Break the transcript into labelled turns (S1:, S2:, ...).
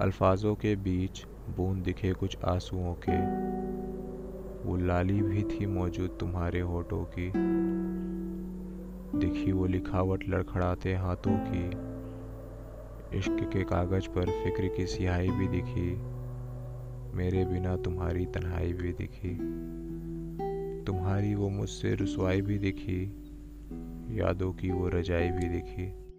S1: अल्फाजों के बीच बूंद दिखे कुछ आंसुओं के। वो लाली भी थी मौजूद तुम्हारे होठों की। दिखी वो लिखावट लड़खड़ाते हाथों की। इश्क के कागज़ पर फ़िक्र की सियाही भी दिखी। मेरे बिना तुम्हारी तन्हाई भी दिखी। तुम्हारी वो मुझसे रसवाई भी दिखी। यादों की वो रजाई भी दिखी।